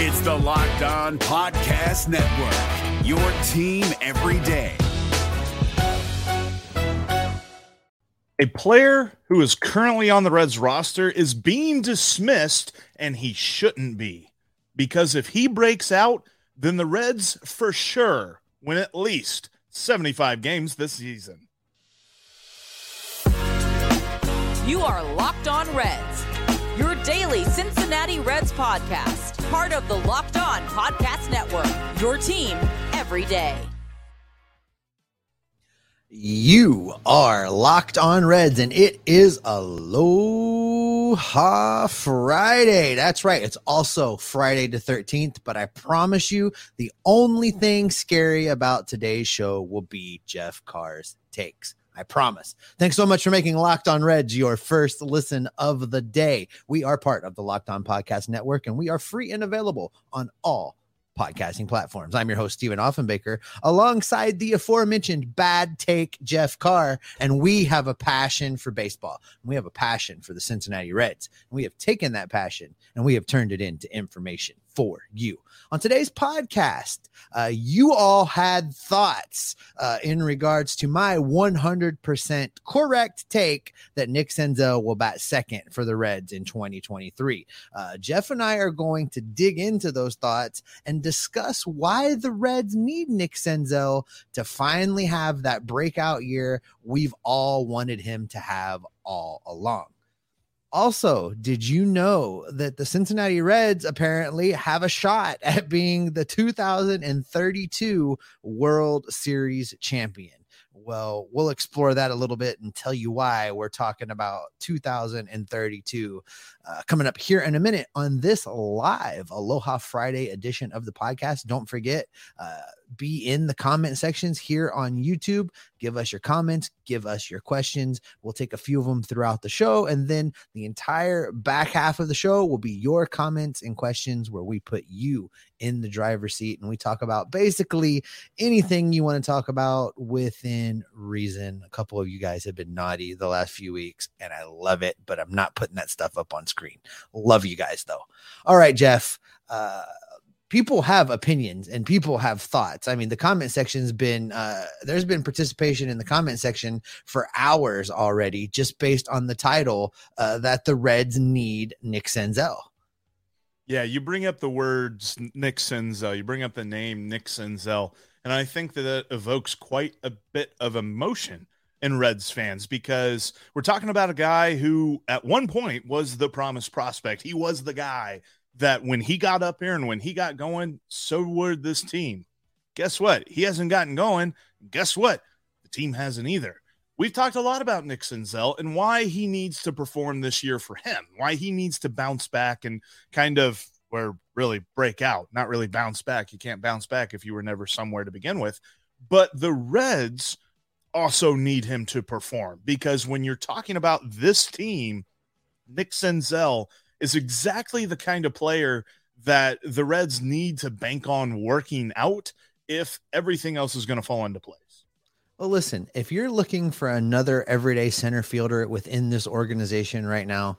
It's the Locked On Podcast Network, your team every day. A player who is currently on the Reds roster is being dismissed, and he shouldn't be. Because if he breaks out, then the Reds for sure win at least 75 games this season. You are Locked On Reds, your daily Cincinnati Reds podcast, part of the Locked On Podcast Network, your team every day. You are locked on Reds, and it is Aloha Friday. That's right. It's also Friday the 13th, but I promise you, the only thing scary about today's show will be Jeff Carr's takes. I promise. Thanks so much for making Locked On Reds your first listen of the day. We are part of the Locked On Podcast Network, and we are free and available on all podcasting platforms. I'm your host, Stephen Offenbaker, alongside the aforementioned bad take Jeff Carr. And we have a passion for baseball. We have a passion for the Cincinnati Reds. And we have taken that passion and we have turned it into information for you. On today's podcast, uh, you all had thoughts uh, in regards to my 100% correct take that Nick Senzel will bat second for the Reds in 2023. Uh, Jeff and I are going to dig into those thoughts and discuss why the Reds need Nick Senzel to finally have that breakout year we've all wanted him to have all along. Also, did you know that the Cincinnati Reds apparently have a shot at being the 2032 World Series champion? Well, we'll explore that a little bit and tell you why we're talking about 2032 uh, coming up here in a minute on this live Aloha Friday edition of the podcast. Don't forget, uh, be in the comment sections here on YouTube. Give us your comments, give us your questions. We'll take a few of them throughout the show. And then the entire back half of the show will be your comments and questions where we put you in the driver's seat and we talk about basically anything you want to talk about within reason. A couple of you guys have been naughty the last few weeks and I love it, but I'm not putting that stuff up on screen. Love you guys though. All right, Jeff. Uh, people have opinions and people have thoughts. I mean, the comment section's been uh, there's been participation in the comment section for hours already, just based on the title uh, that the Reds need Nick Senzel. Yeah, you bring up the words Nick Senzel, you bring up the name Nick Senzel, and I think that it evokes quite a bit of emotion in Reds fans because we're talking about a guy who at one point was the promised prospect. He was the guy that when he got up here and when he got going, so would this team. Guess what? He hasn't gotten going. Guess what? The team hasn't either. We've talked a lot about Nick Senzel and why he needs to perform this year for him, why he needs to bounce back and kind of where really break out, not really bounce back. You can't bounce back if you were never somewhere to begin with. But the Reds also need him to perform because when you're talking about this team, Nick Senzel is exactly the kind of player that the Reds need to bank on working out if everything else is going to fall into place. Well, listen, if you're looking for another everyday center fielder within this organization right now,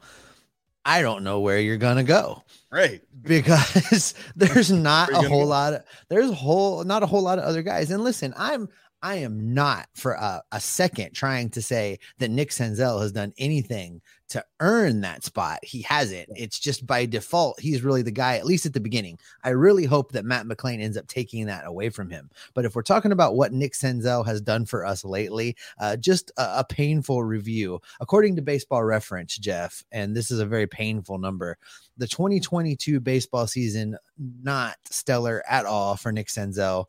I don't know where you're gonna go. Right. Because there's not a whole go? lot of there's whole not a whole lot of other guys. And listen, I'm I am not for a, a, second trying to say that Nick Senzel has done anything to earn that spot. He hasn't. It's just by default, he's really the guy, at least at the beginning. I really hope that Matt McLain ends up taking that away from him. But if we're talking about what Nick Senzel has done for us lately, uh, just a, a painful review. According to baseball reference, Jeff, and this is a very painful number, the 2022 baseball season, not stellar at all for Nick Senzel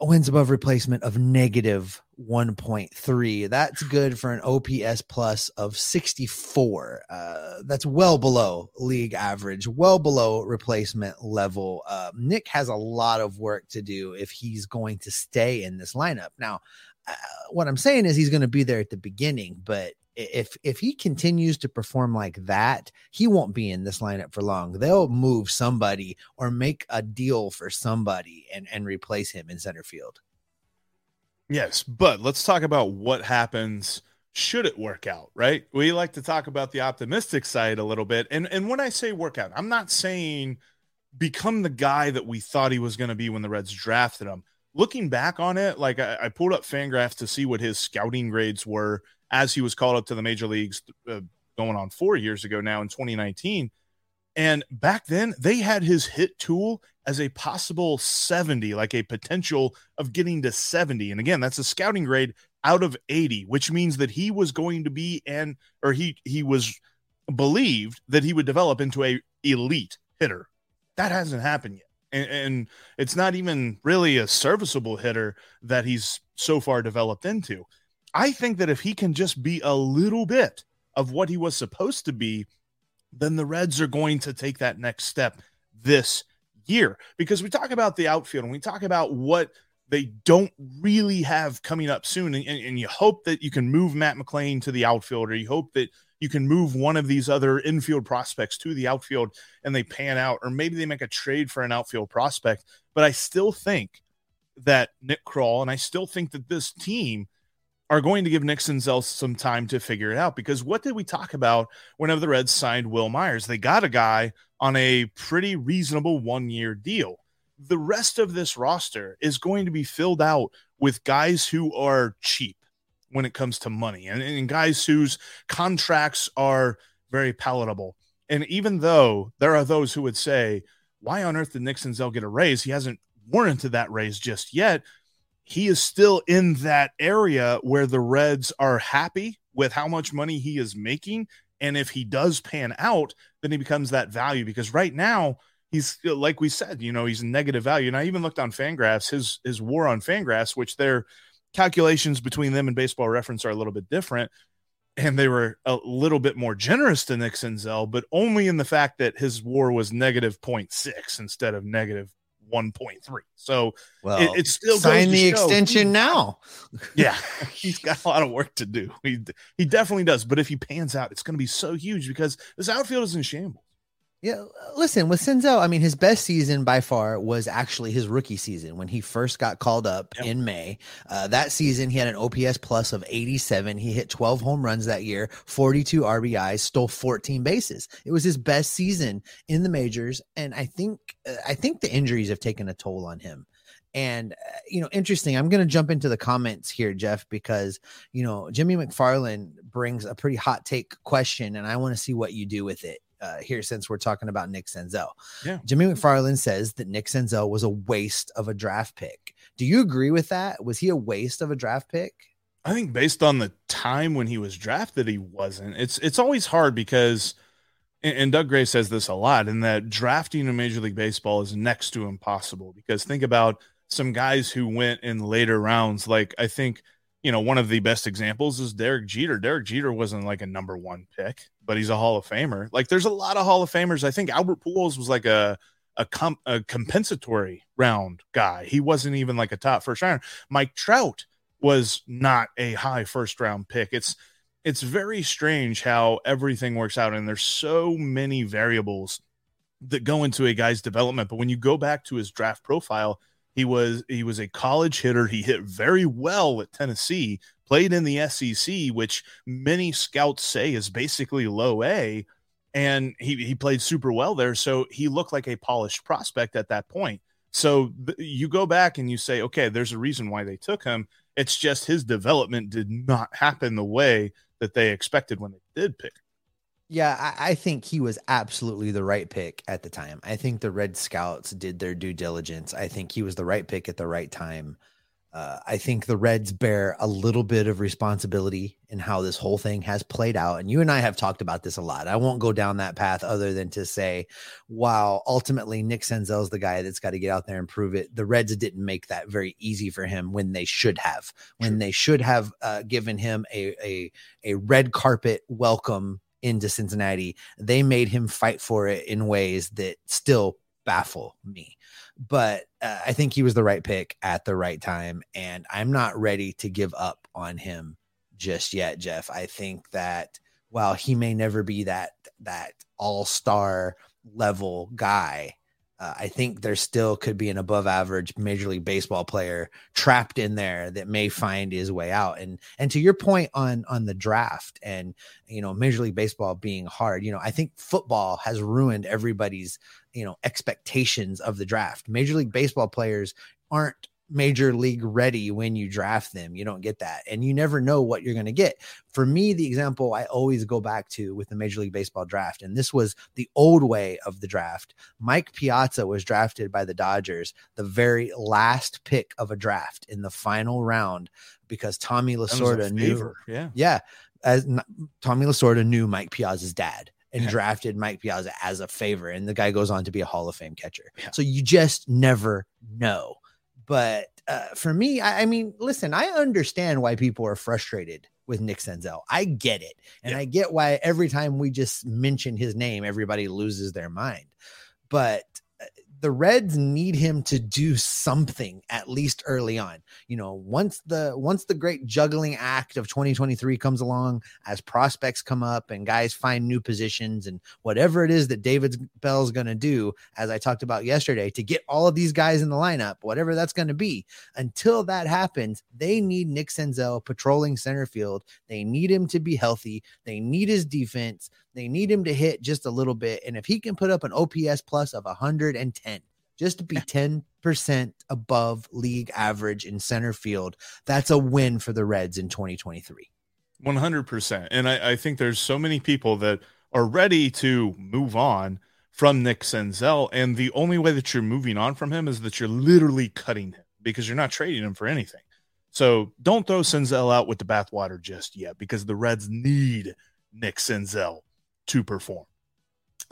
wins above replacement of negative 1.3. That's good for an OPS plus of 64. Uh, that's well below league average, well below replacement level. Uh, Nick has a lot of work to do if he's going to stay in this lineup. Now, uh, what I'm saying is he's going to be there at the beginning, but if if he continues to perform like that, he won't be in this lineup for long. They'll move somebody or make a deal for somebody and and replace him in center field. Yes, but let's talk about what happens should it work out, right? We like to talk about the optimistic side a little bit. And and when I say work out, I'm not saying become the guy that we thought he was going to be when the Reds drafted him. Looking back on it, like I, I, pulled up Fangraphs to see what his scouting grades were as he was called up to the major leagues uh, going on four years ago now in 2019. And back then, they had his hit tool as a possible 70, like a potential of getting to 70. And again, that's a scouting grade out of 80, which means that he was going to be and or he he was believed that he would develop into a elite hitter. That hasn't happened yet. And, and it's not even really a serviceable hitter that he's so far developed into. I think that if he can just be a little bit of what he was supposed to be, then the Reds are going to take that next step this year. Because we talk about the outfield and we talk about what they don't really have coming up soon. And, and, and, you hope that you can move Matt McLain to the outfield, or you hope that you can move one of these other infield prospects to the outfield and they pan out, or maybe they make a trade for an outfield prospect. But I still think that Nick Krall and I still think that this team are going to give Nick Senzel some time to figure it out because what did we talk about whenever the Reds signed Wil Myers? They got a guy on a pretty reasonable one year deal the rest of this roster is going to be filled out with guys who are cheap when it comes to money and, and guys whose contracts are very palatable. And even though there are those who would say, why on earth did Nick Senzel get a raise? He hasn't warranted that raise just yet. He is still in that area where the Reds are happy with how much money he is making. And if he does pan out, then he becomes that value because right now, he's like we said, you know, he's negative value. And I even looked on Fangraphs, his his war on Fangraphs, which their calculations between them and Baseball Reference are a little bit different, and they were a little bit more generous to Nick Senzel, but only in the fact that his war was negative 0.6 instead of negative 1.3. So well, it, it still sign the extension now. yeah, he's got a lot of work to do. He he definitely does. But if he pans out, it's going to be so huge because this outfield is in shambles. Yeah, listen, with Senzel, I mean, his best season by far was actually his rookie season when he first got called up yep. in May. Uh, that season, he had an OPS plus of 87. He hit 12 home runs that year, 42 RBIs, stole 14 bases. It was his best season in the majors, and I think uh, I think the injuries have taken a toll on him. And, uh, you know, interesting. I'm going to jump into the comments here, Jeff, because, you know, Jimmy McFarland brings a pretty hot take question, and I want to see what you do with it uh, here since we're talking about Nick Senzel. Yeah. Jimmy McFarland says that Nick Senzel was a waste of a draft pick. Do you agree with that? Was he a waste of a draft pick? I think based on the time when he was drafted, he wasn't. It's it's always hard because and, and Doug Gray says this a lot, in that drafting in Major League Baseball is next to impossible. Because think about some guys who went in later rounds. Like I think you know, one of the best examples is Derek Jeter. Derek Jeter wasn't like a number one pick, but he's a Hall of Famer. Like there's a lot of Hall of Famers. I think Albert Pujols was like a a, com- a compensatory round guy. He wasn't even like a top first rounder. Mike Trout was not a high first round pick. It's it's very strange how everything works out, and there's so many variables that go into a guy's development. But when you go back to his draft profile, he was he was a college hitter. He hit very well at Tennessee, played in the SEC, which many scouts say is basically low A, and he he played super well there. So he looked like a polished prospect at that point. So you go back and you say, okay, there's a reason why they took him. It's just his development did not happen the way that they expected when they did pick. Yeah, I, I, think he was absolutely the right pick at the time. I think the Red Scouts did their due diligence. I think he was the right pick at the right time. Uh, I think the Reds bear a little bit of responsibility in how this whole thing has played out. And you and I have talked about this a lot. I won't go down that path other than to say, wow, ultimately, Nick Senzel's the guy that's got to get out there and prove it. The Reds didn't make that very easy for him when they should have, when they should have uh, given him a, a, a red carpet welcome into Cincinnati, they made him fight for it in ways that still baffle me. But uh, I think he was the right pick at the right time. And I'm not ready to give up on him just yet, Jeff. I think that while he may never be that, that all star level guy, Uh, I think there still could be an above average Major League Baseball player trapped in there that may find his way out. And and to your point on on the draft and you know Major League Baseball being hard, you know I think football has ruined everybody's you know expectations of the draft. Major League Baseball players aren't major league ready when you draft them. You don't get that. And you never know what you're going to get. For me, the example I always go back to with the Major League Baseball draft, and this was the old way of the draft. Mike Piazza was drafted by the Dodgers, the very last pick of a draft in the final round because Tommy Lasorda knew. Yeah. Yeah. As Tommy Lasorda knew Mike Piazza's dad and yeah. drafted Mike Piazza as a favor. And the guy goes on to be a Hall of Fame catcher. Yeah. So you just never know. But uh, for me, I, I, mean, listen, I understand why people are frustrated with Nick Senzel. I get it. And yeah. I get why every time we just mention his name, everybody loses their mind. But the Reds need him to do something at least early on. You know, once the once the great juggling act of 2023 comes along, as prospects come up and guys find new positions and whatever it is that David Bell's going to do, as I talked about yesterday, to get all of these guys in the lineup, whatever that's going to be. Until that happens, they need Nick Senzel patrolling center field. They need him to be healthy. They need his defense. They need him to hit just a little bit. And if he can put up an OPS plus of 110, just to be 10% above league average in center field, that's a win for the Reds in 2023. 100%. And I, I think there's so many people that are ready to move on from Nick Senzel. And the only way that you're moving on from him is that you're literally cutting him because you're not trading him for anything. So don't throw Senzel out with the bathwater just yet because the Reds need Nick Senzel to perform.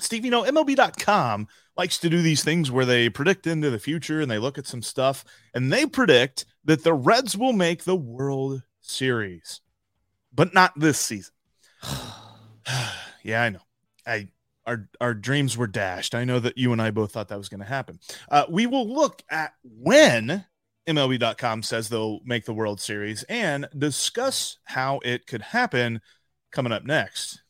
Steve, you know, MLB.com likes to do these things where they predict into the future and they look at some stuff and they predict that the Reds will make the World Series, but not this season. yeah, I know. I our our dreams were dashed. I know that you and I both thought that was going to happen. Uh, we will look at when MLB.com says they'll make the World Series and discuss how it could happen coming up next.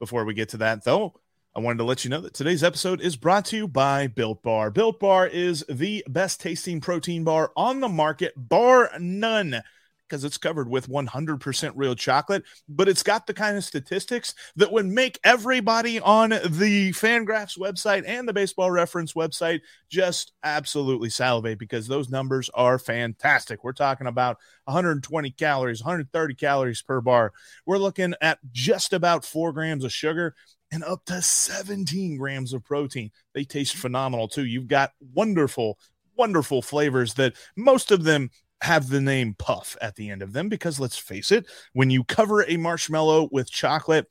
Before we get to that, though, I wanted to let you know that today's episode is brought to you by Built Bar. Built Bar is the best tasting protein bar on the market, bar none because it's covered with 100% real chocolate, but it's got the kind of statistics that would make everybody on the Fangraphs website and the Baseball Reference website just absolutely salivate because those numbers are fantastic. We're talking about 120 calories, 130 calories per bar. We're looking at just about four grams of sugar and up to 17 grams of protein. They taste phenomenal too. You've got wonderful, wonderful flavors that most of them have the name puff at the end of them because let's face it, when you cover a marshmallow with chocolate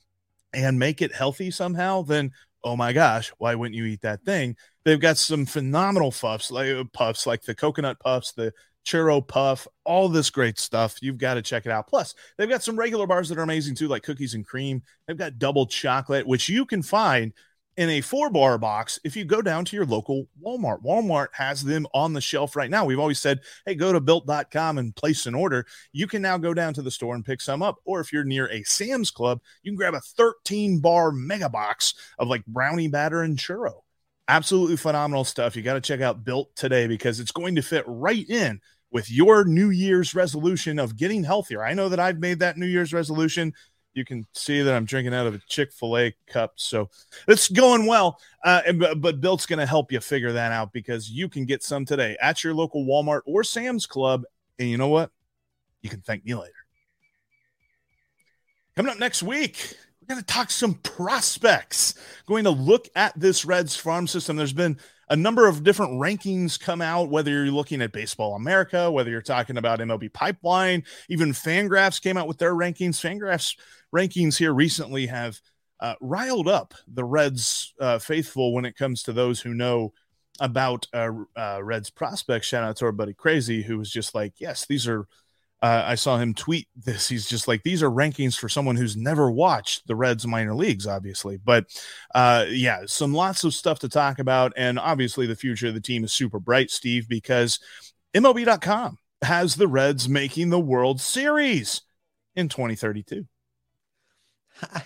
and make it healthy somehow, then oh my gosh, why wouldn't you eat that thing? They've got some phenomenal puffs, like uh, puffs, like the coconut puffs, the churro puff, all this great stuff. You've got to check it out. Plus, they've got some regular bars that are amazing too, like cookies and cream. They've got double chocolate, which you can find in a four bar box if you go down to your local Walmart. Walmart has them on the shelf right now. We've always said, hey, go to built.com and place an order. You can now go down to the store and pick some up. Or if you're near a Sam's Club, you can grab a 13 bar mega box of like brownie batter and churro. Absolutely phenomenal stuff. You got to check out Built today because it's going to fit right in with your New Year's resolution of getting healthier. I know that I've made that New Year's resolution you can see that I'm drinking out of a Chick fil A cup. So it's going well. Uh, and, but, Built's going to help you figure that out because you can get some today at your local Walmart or Sam's Club. And you know what? You can thank me later. Coming up next week, we're going to talk some prospects. Going to look at this Reds farm system. There's been a number of different rankings come out, whether you're looking at Baseball America, whether you're talking about MLB Pipeline, even Fangraphs came out with their rankings. Fangraphs rankings here recently have uh, riled up the Reds uh, faithful when it comes to those who know about uh, uh Reds prospects. Shout out to our buddy Crazy, who was just like, yes, these are. Uh, I saw him tweet this. He's just like, these are rankings for someone who's never watched the Reds minor leagues, obviously. But uh, yeah, some lots of stuff to talk about. And obviously, the future of the team is super bright, Steve, because MLB.com has the Reds making the World Series in 2032.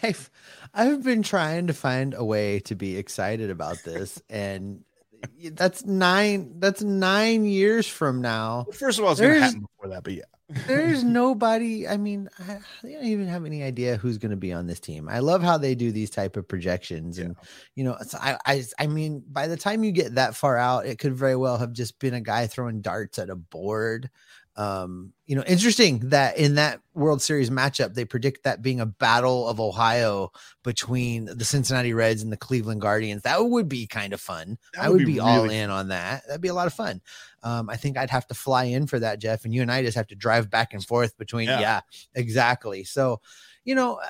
I've I've been trying to find a way to be excited about this and that's nine. That's nine years from now. First of all, it's going to happen before that, but yeah. There's nobody. I mean, I, don't even have any idea who's going to be on this team. I love how they do these type of projections, and you know, I, I, I mean, by the time you get that far out, it could very well have just been a guy throwing darts at a board. Um, you know, interesting that in that World Series matchup, they predict that being a battle of Ohio between the Cincinnati Reds and the Cleveland Guardians. That would be kind of fun. That I would would be be, all really in on that. That'd be a lot of fun. Um, I think I'd have to fly in for that, Jeff, and you and I just have to drive back and forth between. Yeah. Yeah, exactly. So, you know, uh,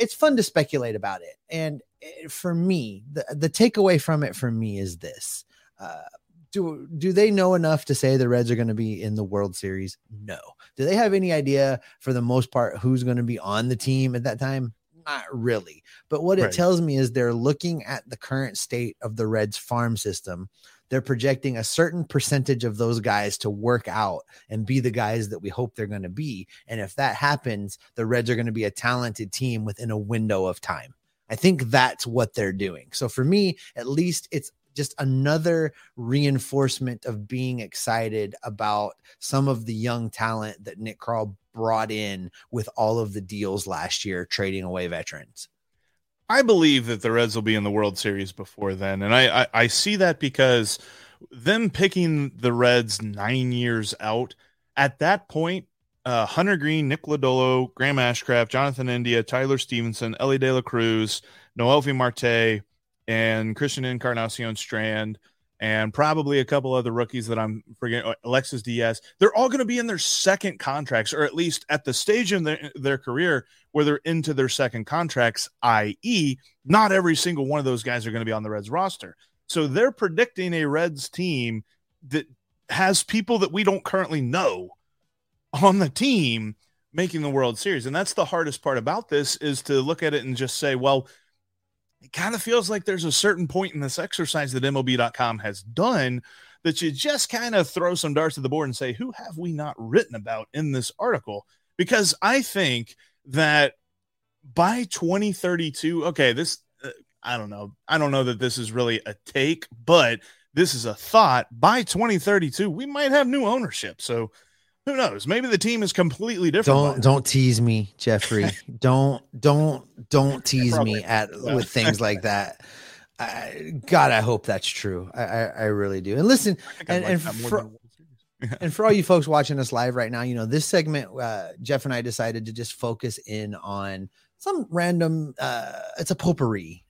it's fun to speculate about it. And uh, for me, the the takeaway from it for me is this: uh, do do they know enough to say the Reds are going to be in the World Series? No. Do they have any idea, for the most part, who's going to be on the team at that time? Not really. But what it Right. tells me is they're looking at the current state of the Reds farm system. They're projecting a certain percentage of those guys to work out and be the guys that we hope they're going to be. And if that happens, the Reds are going to be a talented team within a window of time. I think that's what they're doing. So for me, at least it's just another reinforcement of being excited about some of the young talent that Nick Krall brought in with all of the deals last year, trading away veterans. I believe that the Reds will be in the World Series before then, and I I, I see that because them picking the Reds nine years out at that point. Uh, Hunter Greene, Nick Lodolo, Graham Ashcraft, Jonathan India, Tyler Stephenson, Elly De La Cruz, Noelvi Marte, and Christian Encarnacion Strand, and probably a couple other rookies that I'm forgetting, Alexis Diaz. They're all going to be in their second contracts, or at least at the stage in their, their career where they're into their second contracts, i.e., not every single one of those guys are going to be on the Reds roster. So they're predicting a Reds team that has people that we don't currently know on the team making the World Series. And that's the hardest part about this is to look at it and just say, well, it kind of feels like there's a certain point in this exercise that MLB.com has done that you just kind of throw some darts at the board and say, who have we not written about in this article? Because I think that by 2032, okay, this, uh, I don't know. I don't know that this is really a take, but this is a thought. By 2032, we might have new ownership. So who knows? Maybe the team is completely different. Don't don't tease me, Jeffrey. don't don't don't tease Probably. me at Yeah. with things like that. I, God, I hope that's true. I, I, I really do. And listen, and- like and for- than a World Series. and for all you folks watching us live right now, you know, this segment, uh, Jeff and I decided to just focus in on some random, uh, it's a potpourri,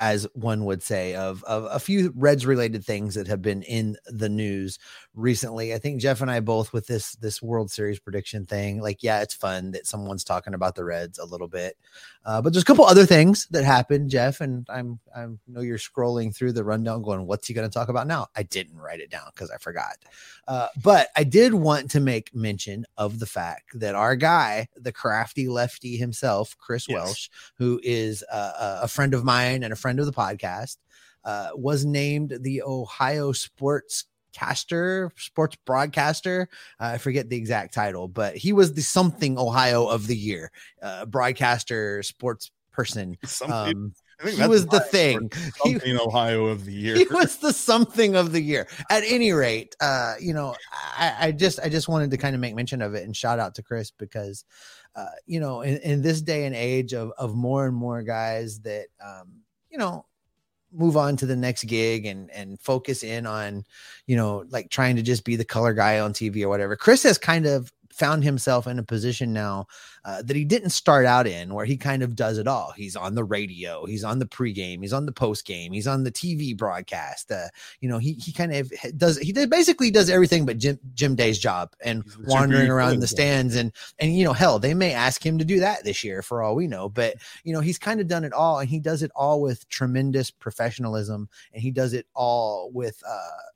as one would say, of, of a few Reds related things that have been in the news recently. I think Jeff and I both with this, this World Series prediction thing, like, yeah, it's fun that someone's talking about the Reds a little bit. Uh, but there's a couple other things that happened, Jeff, and I'm I know you're scrolling through the rundown, going, "What's he going to talk about now?" I didn't write it down because I forgot. Uh, but I did want to make mention of the fact that our guy, the crafty lefty himself, Chris Yes. Welsh, who is uh, a friend of mine and a friend of the podcast, uh, was named the Ohio Sports caster sports broadcaster. Uh, i forget the exact title but he was the something ohio of the year uh, broadcaster sports person. Something, um I think he was the thing. we're He- something Ohio of the year. he was the something of the year. At any rate uh you know i i just i just wanted to kind of make mention of it and shout out to chris because uh you know in, in this day and age of of more and more guys that um you know move on to the next gig and and focus in on you know like trying to just be the color guy on tv or whatever. Chris has kind of found himself in a position now uh, that he didn't start out in, where he kind of does it all. He's on the radio, he's on the pregame, he's on the postgame, he's on the TV broadcast. Uh, you know, he he kind of does he basically does everything but Jim Jim Day's job and wandering around the stands and and you know hell they may ask him to do that this year for all we know, but you know he's kind of done it all and he does it all with tremendous professionalism and he does it all with uh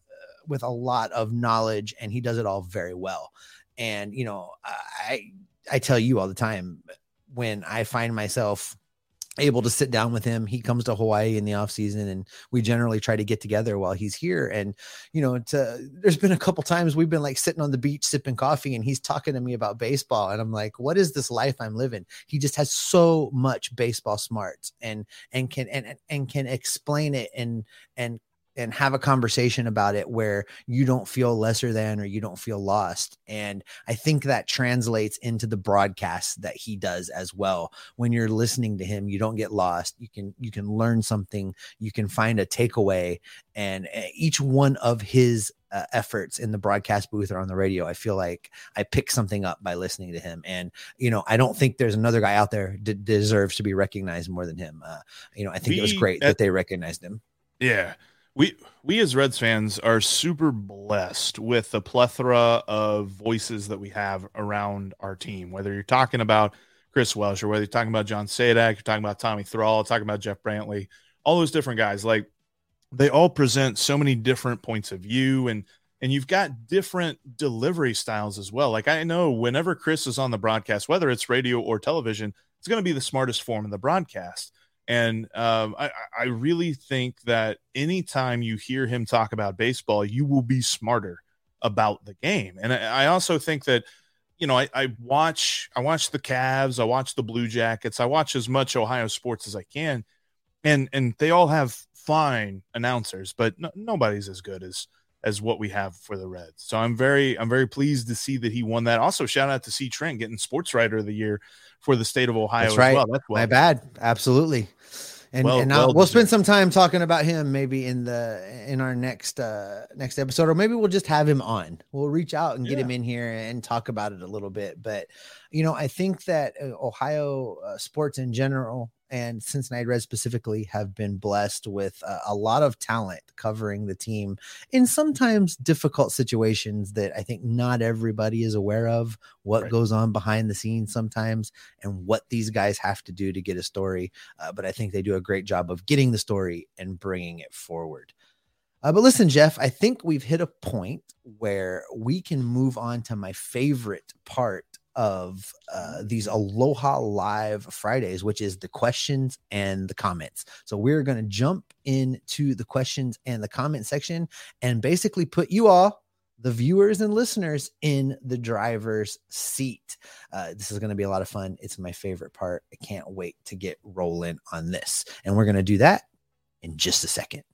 with a lot of knowledge and he does it all very well and you know i i tell you all the time when i find myself able to sit down with him he comes to hawaii in the off season and we generally try to get together while he's here. And you know it's uh there's been a couple times we've been like sitting on the beach sipping coffee and he's talking to me about baseball and i'm like what is this life i'm living? He just has so much baseball smarts and and can and- and can explain it and and and have a conversation about it where you don't feel lesser than or you don't feel lost. And I think that translates into the broadcast that he does as well. When you're listening to him, you don't get lost. You can you can learn something, you can find a takeaway and eh, each one of his uh, efforts in the broadcast booth or on the radio, I feel like I pick something up by listening to him. And, you know, I don't think there's another guy out there that deserves to be recognized more than him. Uh, you know, I think it was great that they recognized him. Yeah we we as Reds fans are super blessed with the plethora of voices that we have around our team. Whether you're talking about Chris Welsh or whether you're talking about John Sadak, you're talking about Tommy Thrall, talking about Jeff Brantley, all those different guys, like they all present so many different points of view and and you've got different delivery styles as well. Like I know whenever Chris is on the broadcast, whether it's radio or television, it's going to be the smartest form of the broadcast. And um, I, I really think that anytime you hear him talk about baseball, you will be smarter about the game. And I, I also think that, you know, I, I, watch I watch the Cavs, I watch the Blue Jackets, I watch as much Ohio sports as I can, and and they all have fine announcers, but no, nobody's as good as as what we have for the Reds. So I'm very I'm very pleased to see that he won that. Also, shout out to C Trent getting Sports Writer of the Year for the state of Ohio That's right. well. That's well. My bad. Absolutely. And, well, and well, we'll spend some time talking about him maybe in the in our next uh next episode or maybe we'll just have him on we'll reach out and get yeah. him in here and talk about it a little bit but you know i think that uh, ohio uh, sports in general and Cincinnati Reds specifically have been blessed with uh, a lot of talent covering the team in sometimes difficult situations that I think not everybody is aware of what right. goes on behind the scenes sometimes and what these guys have to do to get a story. Uh, but I think they do a great job of getting the story and bringing it forward. Uh, but listen, Jeff, I think we've hit a point where we can move on to my favorite part of uh, these Aloha Live Fridays, which is the questions and the comments. So we're going to jump into the questions and the comment section and basically put you all, the viewers and listeners, in the driver's seat. Uh, this is going to be a lot of fun. It's my favorite part. I can't wait to get rolling on this. And we're going to do that in just a second.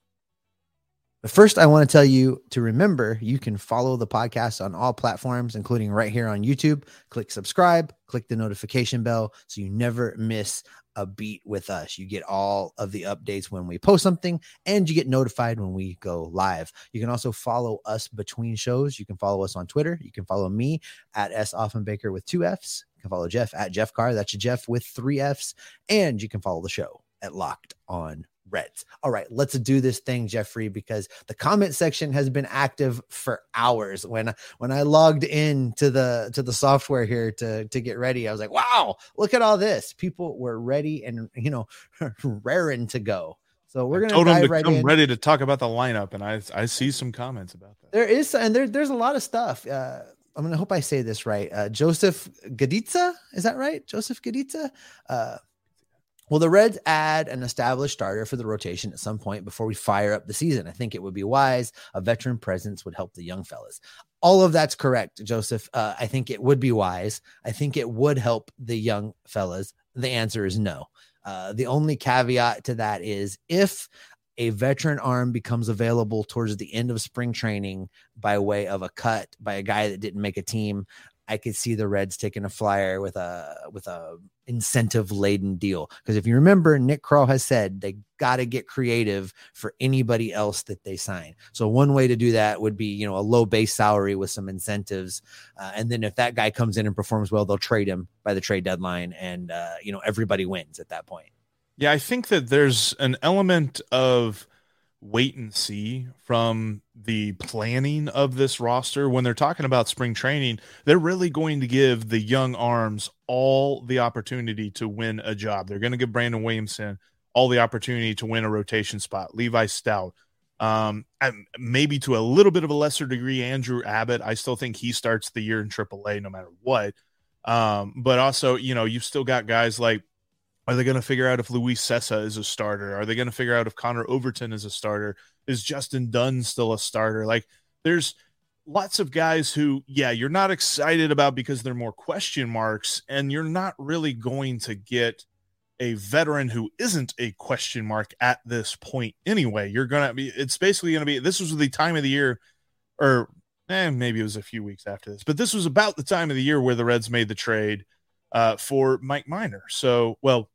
But first, I want to tell you to remember you can follow the podcast on all platforms, including right here on YouTube. Click subscribe, click the notification bell so you never miss a beat with us. You get all of the updates when we post something and you get notified when we go live. You can also follow us between shows. You can follow us on Twitter. You can follow me at S Offenbaker with two F's. You can follow Jeff at Jeff Carr. That's Jeff with three F's. And you can follow the show at Locked On Reds. All right, let's do this thing, Jeffrey, because the comment section has been active for hours. When when I logged in to the to the software here to to get ready, I was like, wow, look at all this. People were ready and you know raring to go. So we're gonna dive to right come in. ready to talk about the lineup, and I I see some comments about that. There is and there there's a lot of stuff. Uh, I'm gonna hope I say this right. Uh, Joseph Gaditza, is that right? Joseph Gaditza. Uh, Will the Reds add an established starter for the rotation at some point before we fire up the season? I think it would be wise. A veteran presence would help the young fellas. All of that's correct, Joseph. Uh, I think it would be wise. I think it would help the young fellas. The answer is no. Uh, the only caveat to that is if a veteran arm becomes available towards the end of spring training by way of a cut by a guy that didn't make a team, I could see the Reds taking a flyer with a with a incentive laden deal. Because if you remember, Nick Krall has said they got to get creative for anybody else that they sign. So one way to do that would be you know a low base salary with some incentives, uh, and then if that guy comes in and performs well, they'll trade him by the trade deadline, and uh, you know everybody wins at that point. Yeah, I think that there's an element of wait and see from the planning of this roster. When they're talking about spring training they're really going to give the young arms all the opportunity to win a job. They're going to give brandon williamson all the opportunity to win a rotation spot. Levi Stoudt um, maybe to a little bit of a lesser degree andrew abbott. I still think he starts the year in aaa no matter what. Um, but also you know you've still got guys like are they going to figure out if Luis Cessa is a starter? Are they going to figure out if Connor Overton is a starter? Is Justin Dunn still a starter? Like, there's lots of guys who, yeah, you're not excited about because they're more question marks, and you're not really going to get a veteran who isn't a question mark at this point anyway. You're gonna be it's basically gonna be this was the time of the year or eh, maybe it was a few weeks after this, but this was about the time of the year where the Reds made the trade uh, for Mike Minor. So well,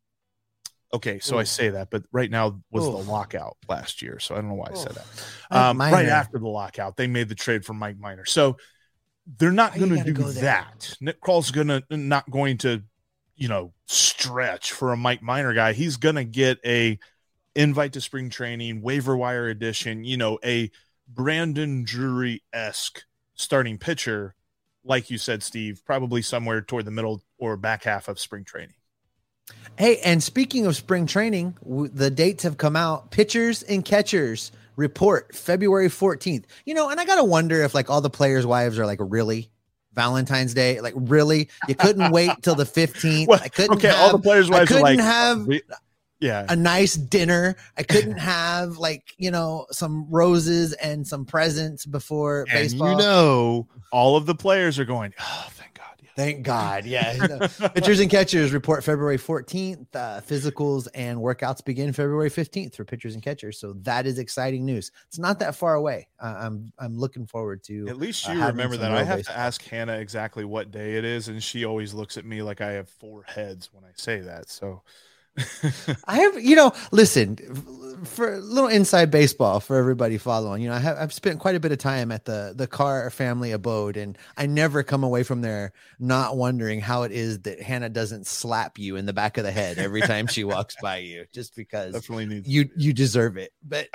okay, so I say that, but right now was Oof. the lockout last year, so I don't know why I said that. Um, right after the lockout, they made the trade for Mike Minor, So they're not going to do go that. Nick Krall's going to not going to, you know, stretch for a Mike Minor guy. He's going to get a invite to spring training, waiver wire edition, you know, a Brandon Drury esque starting pitcher, like you said, Steve, probably somewhere toward the middle or back half of spring training. Hey, and speaking of spring training, w- the dates have come out. Pitchers and catchers report February 14th. You know, and I got to wonder if like all the players' wives are like, really? Valentine's Day? Like, really? You couldn't wait till the 15th? Well, I couldn't okay, have, all the players' wives are couldn't like, have yeah, a nice dinner. I couldn't have like, you know, some roses and some presents before and baseball. you know, all of the players are going, oh, thank God. Yeah. Thank God. Yeah. No. Pitchers and catchers report February 14th. Uh, physicals and workouts begin February 15th for pitchers and catchers. So that is exciting news. It's not that far away. Uh, I'm I'm looking forward to. At least uh, you having remember that. I have baseball. to ask Hannah exactly what day it is, and she always looks at me like I have four heads when I say that. So, I have, you know, listen for a little inside baseball for everybody following. You know, I have I've spent quite a bit of time at the the Carr family abode, and I never come away from there not wondering how it is that Hannah doesn't slap you in the back of the head every time she walks by you, just because definitely needs you you deserve it. But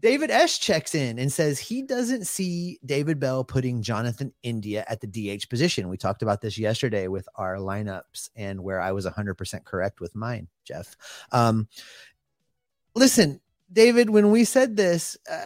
David S checks in and says he doesn't see David Bell putting Jonathan India at the DH position. We talked about this yesterday with our lineups and where I was 100% correct with mine, Jeff. Um, listen, David, when we said this, uh,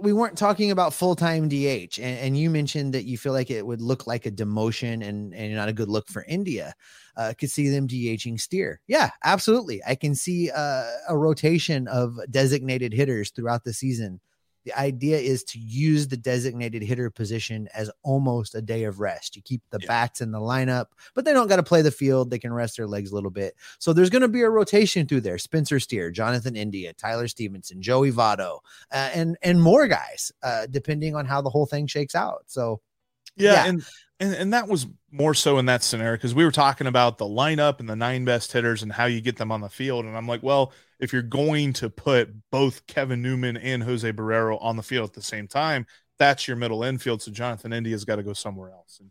we weren't talking about full time DH, and, and you mentioned that you feel like it would look like a demotion and, and not a good look for India. Uh, could see them DHing Steer. Yeah, absolutely. I can see uh, a rotation of designated hitters throughout the season. The idea is to use the designated hitter position as almost a day of rest. You keep the Yeah. bats in the lineup, but they don't got to play the field. They can rest their legs a little bit. So there's going to be a rotation through there. Spencer Steer, Jonathan India, Tyler Stephenson, Joey Votto, uh, and and more guys, uh, depending on how the whole thing shakes out. So yeah, Yeah. And, and and that was more so in that scenario because we were talking about the lineup and the nine best hitters and how you get them on the field. And I'm like, well, if you're going to put both Kevin Newman and Jose Barrero on the field at the same time, that's your middle infield. So Jonathan India's got to go somewhere else. And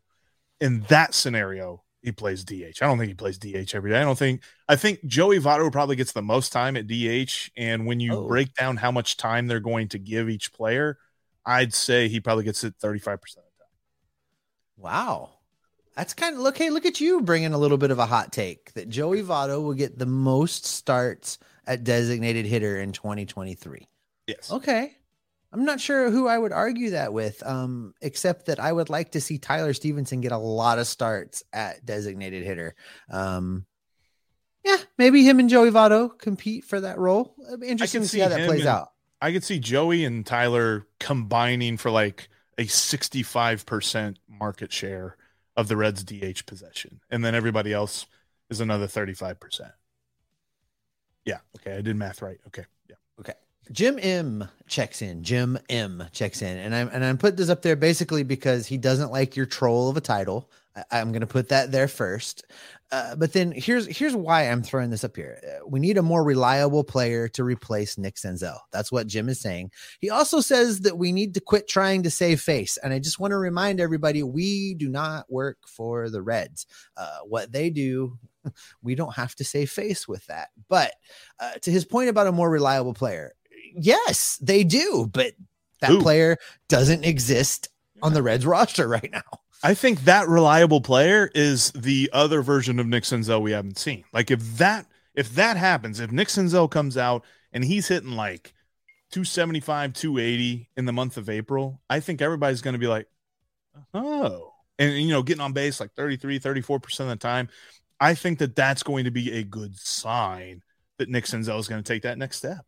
in that scenario, he plays DH. I don't think he plays DH every day. I don't think. I think Joey Votto probably gets the most time at DH. And when you Oh. break down how much time they're going to give each player, I'd say he probably gets it 35 percent of the time. Wow. That's kind of look. Hey, look at you bringing a little bit of a hot take that Joey Votto will get the most starts at designated hitter in 2023. Yes. Okay. I'm not sure who I would argue that with, um, except that I would like to see Tyler Stephenson get a lot of starts at designated hitter. Um, yeah, maybe him and Joey Votto compete for that role. It'd be interesting to see see how that plays and- out. I could see Joey and Tyler combining for like a 65% market share of the Reds DH possession. And then everybody else is another 35%. Yeah. Okay. I did math right. Okay. Yeah. Okay. Jim M checks in. Jim M checks in, and I'm and I'm put this up there basically because he doesn't like your troll of a title. I, I'm going to put that there first. Uh, but then here's here's why I'm throwing this up here. Uh, we need a more reliable player to replace Nick Senzel. That's what Jim is saying. He also says that we need to quit trying to save face. And I just want to remind everybody, we do not work for the Reds. Uh, what they do, we don't have to save face with that. But uh, to his point about a more reliable player, yes, they do. But that Who? player doesn't exist on the Reds roster right now. I think that reliable player is the other version of Nick Senzel we haven't seen. Like if that if that happens, if Nick Senzel comes out and he's hitting like 275, 280 in the month of April, I think everybody's going to be like, "Oh." And you know, getting on base like 33, 34% of the time. I think that that's going to be a good sign that Nick Senzel is going to take that next step.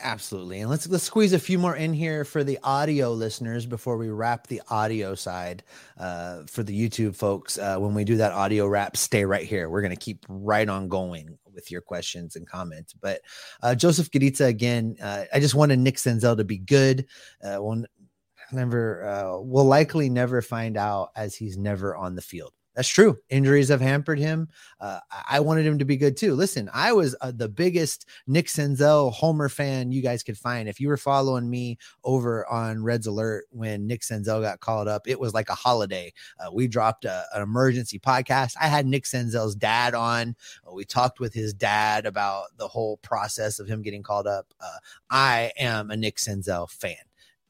Absolutely. And let's let's squeeze a few more in here for the audio listeners before we wrap the audio side. Uh, for the YouTube folks, uh, when we do that audio wrap, stay right here. We're gonna keep right on going with your questions and comments. But uh, Joseph Gaditza again, uh, I just wanted Nick Senzel to be good. Uh, one never uh, will likely never find out as he's never on the field. That's true. Injuries have hampered him. Uh, I wanted him to be good too. Listen, I was uh, the biggest Nick Senzel Homer fan you guys could find. If you were following me over on Reds Alert when Nick Senzel got called up, it was like a holiday. Uh, we dropped a, an emergency podcast. I had Nick Senzel's dad on. Uh, we talked with his dad about the whole process of him getting called up. Uh, I am a Nick Senzel fan,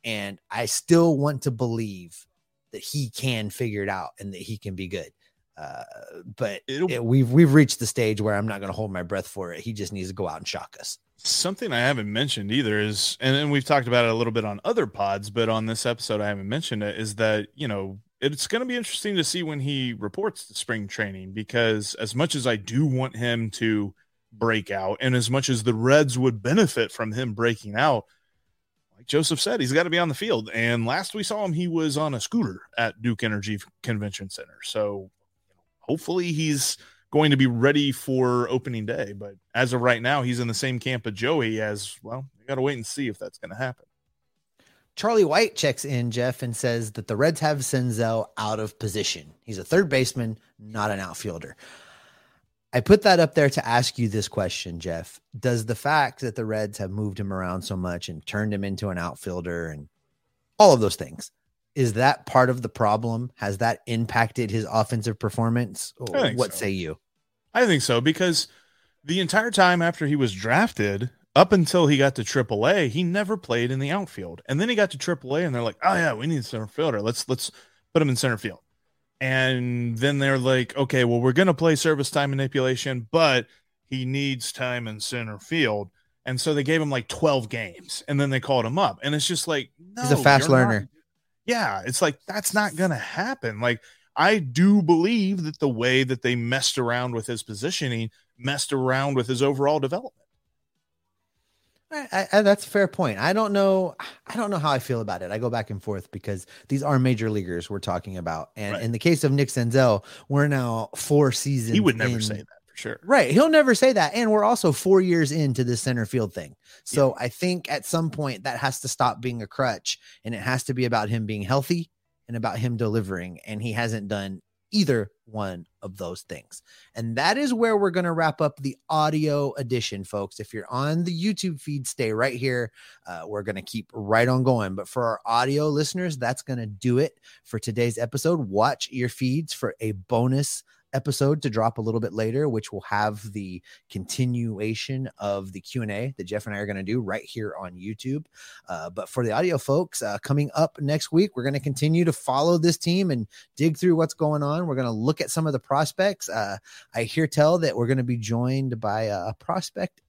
and I still want to believe that he can figure it out and that he can be good. Uh, but it, we've we've reached the stage where I'm not going to hold my breath for it. He just needs to go out and shock us. Something I haven't mentioned either is, and then we've talked about it a little bit on other pods, but on this episode I haven't mentioned it. Is that you know it's going to be interesting to see when he reports to spring training because as much as I do want him to break out, and as much as the Reds would benefit from him breaking out, like Joseph said, he's got to be on the field. And last we saw him, he was on a scooter at Duke Energy Convention Center. So hopefully he's going to be ready for opening day. But as of right now, he's in the same camp of Joey as well. We got to wait and see if that's going to happen. Charlie White checks in, Jeff, and says that the Reds have Senzel out of position. He's a third baseman, not an outfielder. I put that up there to ask you this question, Jeff. Does the fact that the Reds have moved him around so much and turned him into an outfielder and all of those things, is that part of the problem? Has that impacted his offensive performance? What so. say you? I think so because the entire time after he was drafted, up until he got to AAA, he never played in the outfield. And then he got to AAA, and they're like, "Oh yeah, we need a center fielder. Let's let's put him in center field." And then they're like, okay, well, we're going to play service time manipulation, but he needs time in center field. And so they gave him like 12 games and then they called him up. And it's just like, no, he's a fast learner. Not. Yeah. It's like, that's not going to happen. Like, I do believe that the way that they messed around with his positioning messed around with his overall development. I, I, that's a fair point. I don't know. I don't know how I feel about it. I go back and forth because these are major leaguers we're talking about, and right. in the case of Nick Senzel, we're now four seasons. He would never in, say that for sure. Right? He'll never say that, and we're also four years into this center field thing. So yeah. I think at some point that has to stop being a crutch, and it has to be about him being healthy and about him delivering. And he hasn't done either one of those things. And that is where we're going to wrap up the audio edition, folks. If you're on the YouTube feed, stay right here. Uh, we're going to keep right on going. But for our audio listeners, that's going to do it for today's episode. Watch your feeds for a bonus episode to drop a little bit later, which will have the continuation of the Q and A that Jeff and I are going to do right here on YouTube. Uh, but for the audio folks, uh, coming up next week, we're going to continue to follow this team and dig through what's going on. We're going to look at some of the prospects. Uh, I hear tell that we're going to be joined by a prospect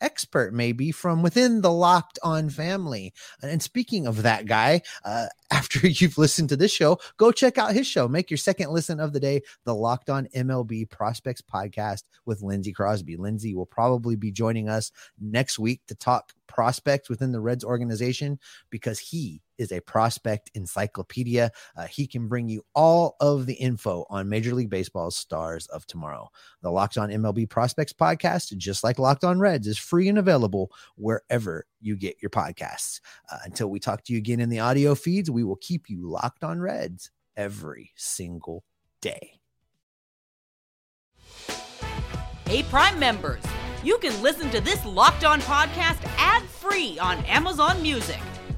expert maybe from within the locked on family. And speaking of that guy uh, after you've listened to this show go check out his show. Make your second listen of the day the locked on mlb prospects podcast with lindsay crosby. Lindsay will probably be joining us next week to talk prospects within the reds organization because he is a prospect encyclopedia. Uh, he can bring you all of the info on Major League Baseball's stars of tomorrow. The Locked On MLB Prospects podcast, just like Locked On Reds, is free and available wherever you get your podcasts. Uh, until we talk to you again in the audio feeds, we will keep you locked on Reds every single day. Hey, Prime members, you can listen to this Locked On podcast ad free on Amazon Music.